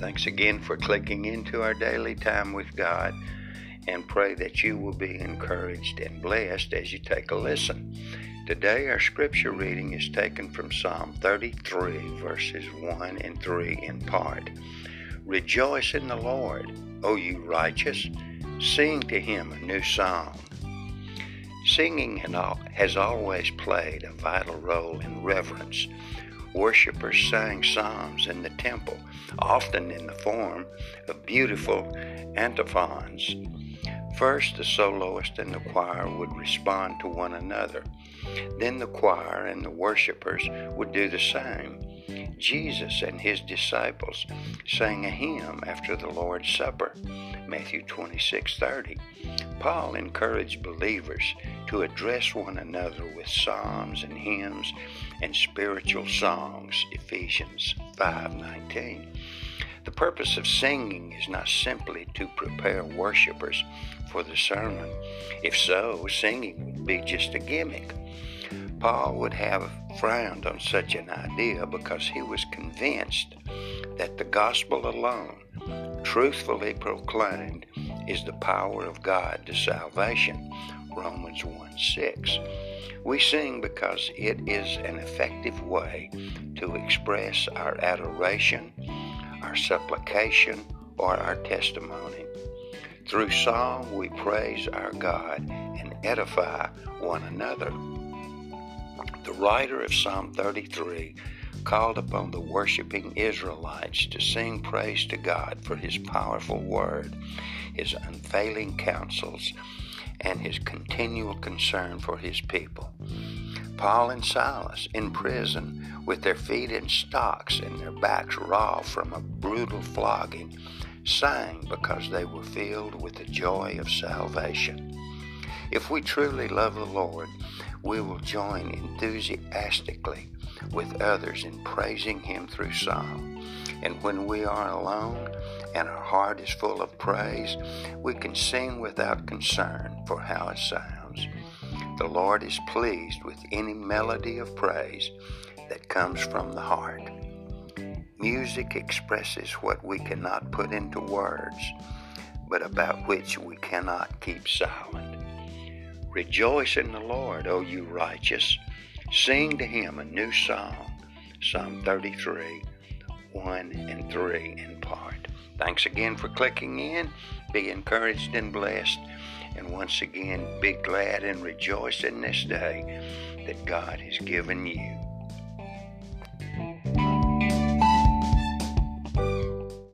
Thanks again for clicking into our daily time with God and pray that you will be encouraged and blessed as you take a listen. Today, our scripture reading is taken from Psalm 33, verses 1 and 3 in part. Rejoice in the Lord, O you righteous. Sing to him a new song. Singing has always played a vital role in reverence. Worshippers sang psalms in the temple, often in the form of beautiful antiphons. First, the soloist and the choir would respond to one another. Then the choir and the worshippers would do the same. Jesus and his disciples sang a hymn after the Lord's Supper, Matthew 26:30. Paul encouraged believers to address one another with psalms and hymns and spiritual songs, Ephesians 5:19. The purpose of singing is not simply to prepare worshipers for the sermon. If so, singing would be just a gimmick. Paul would have frowned on such an idea because he was convinced that the gospel alone, truthfully proclaimed, is the power of God to salvation. Romans 1 6. We sing because it is an effective way to express our adoration, our supplication, or our testimony. Through song, we praise our God and edify one another. Writer of Psalm 33 called upon the worshiping Israelites to sing praise to God for his powerful word, his unfailing counsels, and his continual concern for his people. Paul and Silas in prison with their feet in stocks and their backs raw from a brutal flogging sang because they were filled with the joy of salvation. If we truly love the Lord, we will join enthusiastically with others in praising Him through song. And when we are alone and our heart is full of praise, we can sing without concern for how it sounds. The Lord is pleased with any melody of praise that comes from the heart. Music expresses what we cannot put into words, but about which we cannot keep silent. Rejoice in the Lord, O you righteous. Sing to him a new song. Psalm 33, 1 and 3 in part. Thanks again for clicking in. Be encouraged and blessed. And once again, be glad and rejoice in this day that God has given you.